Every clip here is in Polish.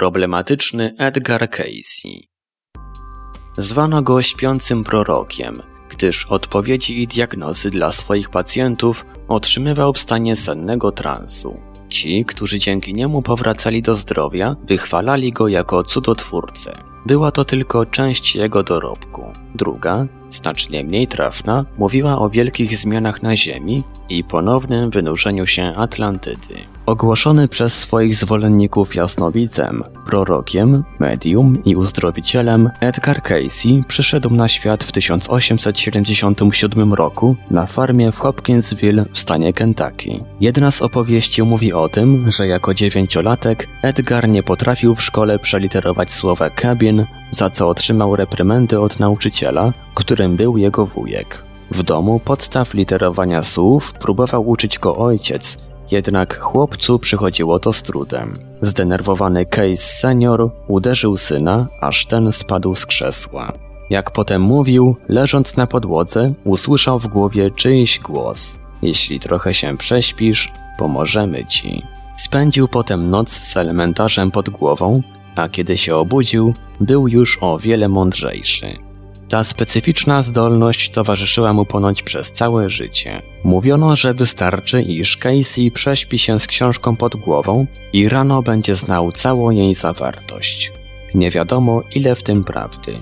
Problematyczny Edgar Casey. Zwano go śpiącym prorokiem, gdyż odpowiedzi i diagnozy dla swoich pacjentów otrzymywał w stanie sennego transu. Ci, którzy dzięki niemu powracali do zdrowia, wychwalali go jako cudotwórcę. Była to tylko część jego dorobku. Druga, znacznie mniej trafna, mówiła o wielkich zmianach na Ziemi i ponownym wynurzeniu się Atlantydy. Ogłoszony przez swoich zwolenników jasnowidzem, prorokiem, medium i uzdrowicielem, Edgar Casey przyszedł na świat w 1877 roku na farmie w Hopkinsville w stanie Kentucky. Jedna z opowieści mówi o tym, że jako dziewięciolatek Edgar nie potrafił w szkole przeliterować słowa cabin, za co otrzymał reprymendy od nauczyciela, którym był jego wujek. W domu podstaw literowania słów próbował uczyć go ojciec, jednak chłopcu przychodziło to z trudem. Zdenerwowany Case senior uderzył syna, aż ten spadł z krzesła. Jak potem mówił, leżąc na podłodze, usłyszał w głowie czyjś głos. Jeśli trochę się prześpisz, pomożemy ci. Spędził potem noc z elementarzem pod głową, a kiedy się obudził, był już o wiele mądrzejszy. Ta specyficzna zdolność towarzyszyła mu ponoć przez całe życie. Mówiono, że wystarczy, iż Casey prześpi się z książką pod głową i rano będzie znał całą jej zawartość. Nie wiadomo, ile w tym prawdy.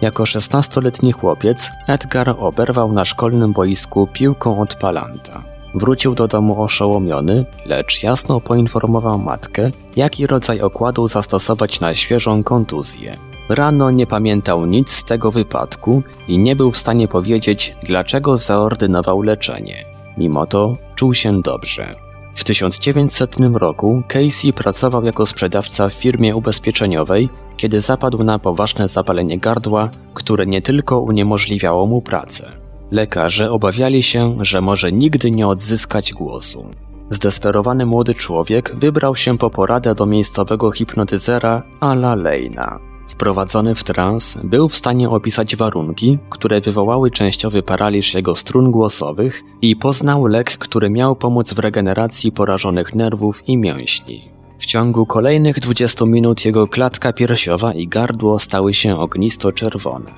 Jako szesnastoletni chłopiec Edgar oberwał na szkolnym boisku piłką od palanta. Wrócił do domu oszołomiony, lecz jasno poinformował matkę, jaki rodzaj okładu zastosować na świeżą kontuzję. Rano nie pamiętał nic z tego wypadku i nie był w stanie powiedzieć, dlaczego zaordynował leczenie. Mimo to czuł się dobrze. W 1900 roku Casey pracował jako sprzedawca w firmie ubezpieczeniowej, kiedy zapadł na poważne zapalenie gardła, które nie tylko uniemożliwiało mu pracę. Lekarze obawiali się, że może nigdy nie odzyskać głosu. Zdesperowany młody człowiek wybrał się po poradę do miejscowego hipnotyzera Ala Lejna. Wprowadzony w trans, był w stanie opisać warunki, które wywołały częściowy paraliż jego strun głosowych i poznał lek, który miał pomóc w regeneracji porażonych nerwów i mięśni. W ciągu kolejnych 20 minut jego klatka piersiowa i gardło stały się ognisto-czerwone.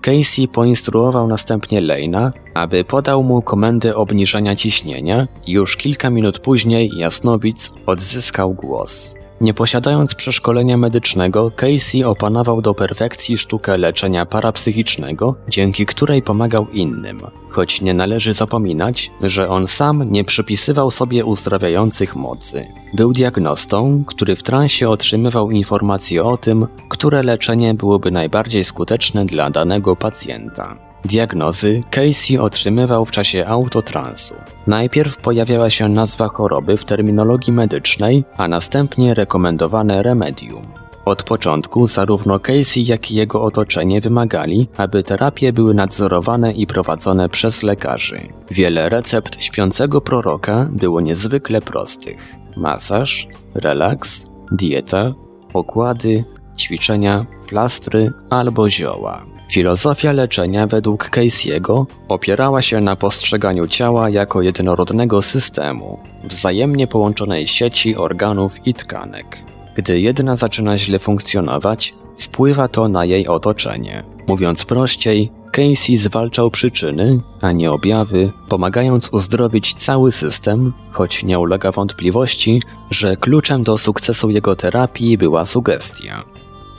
Casey poinstruował następnie Lejna, aby podał mu komendę obniżania ciśnienia i już kilka minut później jasnowic odzyskał głos. Nie posiadając przeszkolenia medycznego, Casey opanował do perfekcji sztukę leczenia parapsychicznego, dzięki której pomagał innym. Choć nie należy zapominać, że on sam nie przypisywał sobie uzdrawiających mocy. Był diagnostą, który w transie otrzymywał informacje o tym, które leczenie byłoby najbardziej skuteczne dla danego pacjenta. Diagnozy Casey otrzymywał w czasie autotransu. Najpierw pojawiała się nazwa choroby w terminologii medycznej, a następnie rekomendowane remedium. Od początku zarówno Casey, jak i jego otoczenie wymagali, aby terapie były nadzorowane i prowadzone przez lekarzy. Wiele recept śpiącego proroka było niezwykle prostych: masaż, relaks, dieta, okłady, ćwiczenia, plastry albo zioła. Filozofia leczenia według Casey'ego opierała się na postrzeganiu ciała jako jednorodnego systemu, wzajemnie połączonej sieci organów i tkanek. Gdy jedna zaczyna źle funkcjonować, wpływa to na jej otoczenie. Mówiąc prościej, Casey zwalczał przyczyny, a nie objawy, pomagając uzdrowić cały system, choć nie ulega wątpliwości, że kluczem do sukcesu jego terapii była sugestia.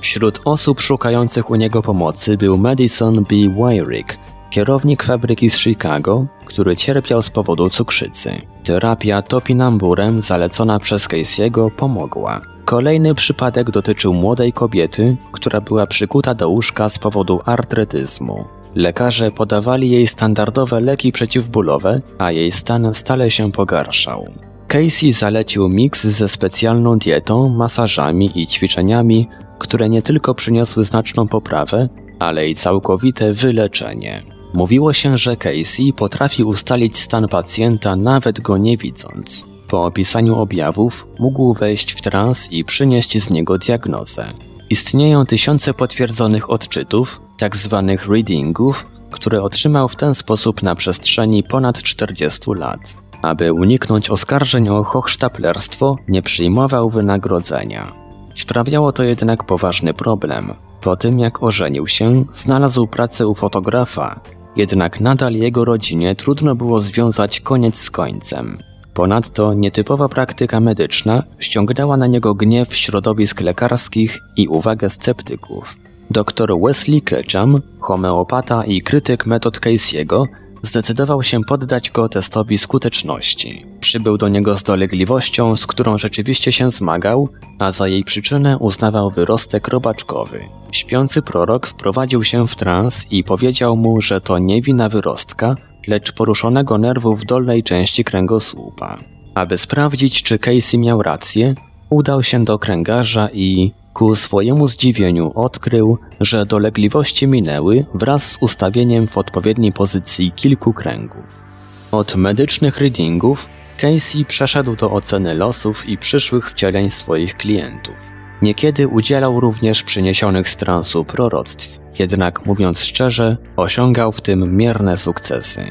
Wśród osób szukających u niego pomocy był Madison B. Wyrick, kierownik fabryki z Chicago, który cierpiał z powodu cukrzycy. Terapia topinamburem zalecona przez Casey'ego pomogła. Kolejny przypadek dotyczył młodej kobiety, która była przykuta do łóżka z powodu artretyzmu. Lekarze podawali jej standardowe leki przeciwbólowe, a jej stan stale się pogarszał. Casey zalecił miks ze specjalną dietą, masażami i ćwiczeniami, które nie tylko przyniosły znaczną poprawę, ale i całkowite wyleczenie. Mówiło się, że Casey potrafi ustalić stan pacjenta nawet go nie widząc. Po opisaniu objawów mógł wejść w trans i przynieść z niego diagnozę. Istnieją tysiące potwierdzonych odczytów, tzw. Tak readingów, które otrzymał w ten sposób na przestrzeni ponad 40 lat. Aby uniknąć oskarżeń o hochsztaplerstwo, nie przyjmował wynagrodzenia. Sprawiało to jednak poważny problem. Po tym jak ożenił się, znalazł pracę u fotografa, jednak nadal jego rodzinie trudno było związać koniec z końcem. Ponadto nietypowa praktyka medyczna ściągnęła na niego gniew środowisk lekarskich i uwagę sceptyków. Dr Wesley Ketchum, homeopata i krytyk metod Casey'ego, zdecydował się poddać go testowi skuteczności. Przybył do niego z dolegliwością, z którą rzeczywiście się zmagał, a za jej przyczynę uznawał wyrostek robaczkowy. Śpiący prorok wprowadził się w trans i powiedział mu, że to nie wina wyrostka, lecz poruszonego nerwu w dolnej części kręgosłupa. Aby sprawdzić, czy Casey miał rację, udał się do kręgarza i, ku swojemu zdziwieniu, odkrył, że dolegliwości minęły wraz z ustawieniem w odpowiedniej pozycji kilku kręgów. Od medycznych readingów Casey przeszedł do oceny losów i przyszłych wcieleń swoich klientów. Niekiedy udzielał również przyniesionych z transu proroctw, jednak mówiąc szczerze, osiągał w tym mierne sukcesy.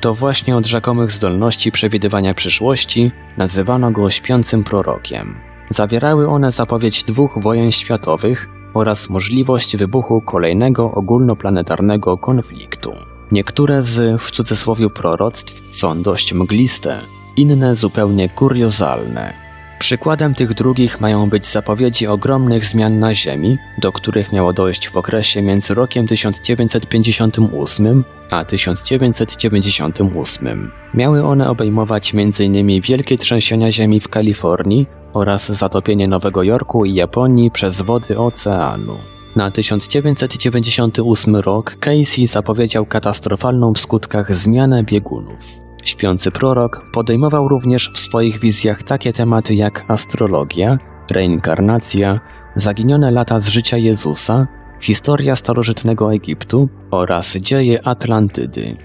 To właśnie od rzekomych zdolności przewidywania przyszłości nazywano go śpiącym prorokiem. Zawierały one zapowiedź dwóch wojen światowych oraz możliwość wybuchu kolejnego ogólnoplanetarnego konfliktu. Niektóre z w cudzysłowie proroctw są dość mgliste, inne zupełnie kuriozalne. Przykładem tych drugich mają być zapowiedzi ogromnych zmian na Ziemi, do których miało dojść w okresie między rokiem 1958 a 1998. Miały one obejmować m.in. wielkie trzęsienia ziemi w Kalifornii oraz zatopienie Nowego Jorku i Japonii przez wody oceanu. Na 1998 rok Casey zapowiedział katastrofalną w skutkach zmianę biegunów. Śpiący prorok podejmował również w swoich wizjach takie tematy jak astrologia, reinkarnacja, zaginione lata z życia Jezusa, historia starożytnego Egiptu oraz dzieje Atlantydy.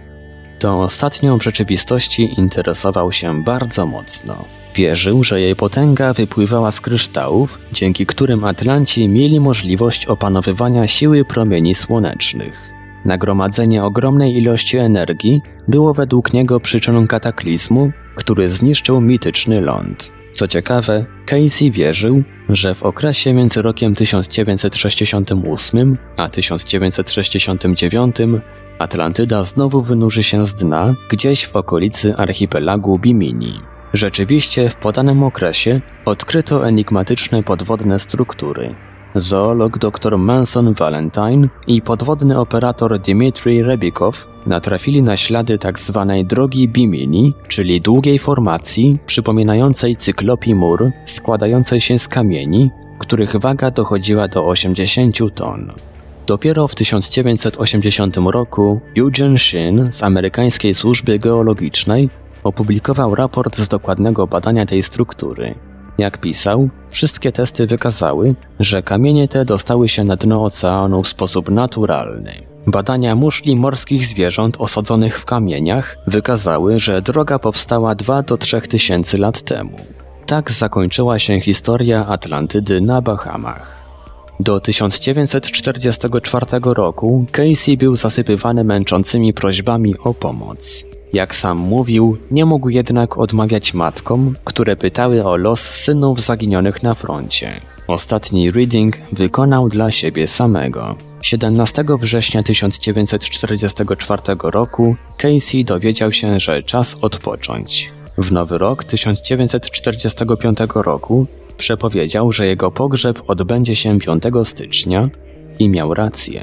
Tą ostatnią w rzeczywistości interesował się bardzo mocno. Wierzył, że jej potęga wypływała z kryształów, dzięki którym Atlanci mieli możliwość opanowywania siły promieni słonecznych. Nagromadzenie ogromnej ilości energii było według niego przyczyną kataklizmu, który zniszczył mityczny ląd. Co ciekawe, Casey wierzył, że w okresie między rokiem 1968 a 1969 Atlantyda znowu wynurzy się z dna gdzieś w okolicy archipelagu Bimini. Rzeczywiście w podanym okresie odkryto enigmatyczne podwodne struktury, zoolog dr Manson Valentine i podwodny operator Dmitry Rebikow natrafili na ślady tzw. Tak drogi Bimini, czyli długiej formacji przypominającej cyklopi mur składającej się z kamieni, których waga dochodziła do 80 ton. Dopiero w 1980 roku Eugene Shin z amerykańskiej służby geologicznej opublikował raport z dokładnego badania tej struktury. Jak pisał, wszystkie testy wykazały, że kamienie te dostały się na dno oceanu w sposób naturalny. Badania muszli morskich zwierząt osadzonych w kamieniach wykazały, że droga powstała 2 do 3 tysięcy lat temu. Tak zakończyła się historia Atlantydy na Bahamach. Do 1944 roku Casey był zasypywany męczącymi prośbami o pomoc. Jak sam mówił, nie mógł jednak odmawiać matkom, które pytały o los synów zaginionych na froncie. Ostatni reading wykonał dla siebie samego. 17 września 1944 roku Casey dowiedział się, że czas odpocząć. W nowy rok 1945 roku przepowiedział, że jego pogrzeb odbędzie się 5 stycznia i miał rację.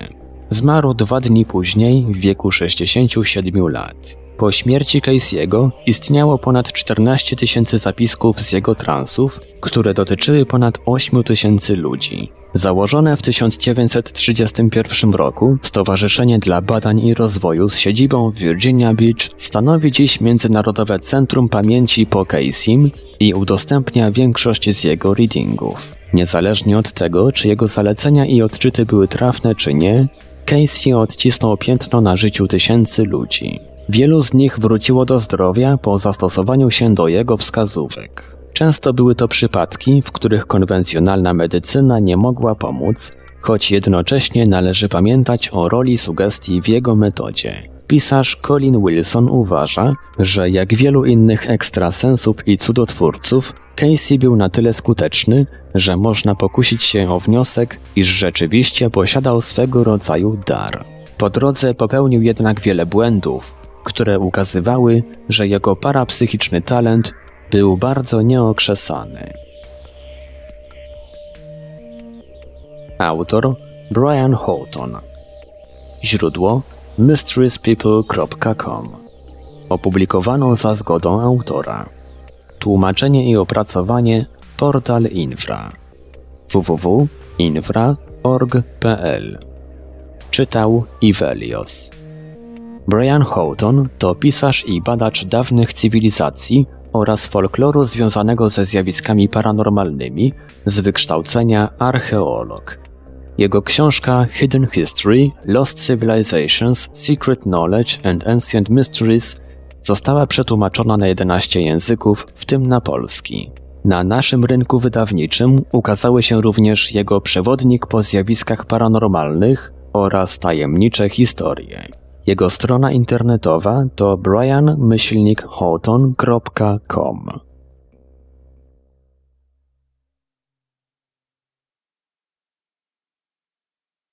Zmarł dwa dni później w wieku 67 lat. Po śmierci Casey'ego istniało ponad 14 tysięcy zapisków z jego transów, które dotyczyły ponad 8 tysięcy ludzi. Założone w 1931 roku Stowarzyszenie dla Badań i Rozwoju z siedzibą w Virginia Beach stanowi dziś Międzynarodowe Centrum Pamięci po Casey'm i udostępnia większość z jego readingów. Niezależnie od tego, czy jego zalecenia i odczyty były trafne czy nie, Casey odcisnął piętno na życiu tysięcy ludzi. Wielu z nich wróciło do zdrowia po zastosowaniu się do jego wskazówek. Często były to przypadki, w których konwencjonalna medycyna nie mogła pomóc, choć jednocześnie należy pamiętać o roli sugestii w jego metodzie. pisarz Colin Wilson uważa, że jak wielu innych ekstrasensów i cudotwórców, Casey był na tyle skuteczny, że można pokusić się o wniosek, iż rzeczywiście posiadał swego rodzaju dar. Po drodze popełnił jednak wiele błędów, które ukazywały, że jego parapsychiczny talent był bardzo nieokrzesany. Autor Brian Houghton. Źródło mysteriespeople.com Opublikowano za zgodą autora. Tłumaczenie i opracowanie Portal Infra. www.infra.org.pl Czytał Ivelios Brian Houghton to pisarz i badacz dawnych cywilizacji oraz folkloru związanego ze zjawiskami paranormalnymi, z wykształcenia archeolog. Jego książka Hidden History, Lost Civilizations, Secret Knowledge and Ancient Mysteries została przetłumaczona na 11 języków, w tym na polski. Na naszym rynku wydawniczym ukazały się również jego przewodnik po zjawiskach paranormalnych oraz tajemnicze historie. Jego strona internetowa to brian-houghton.com.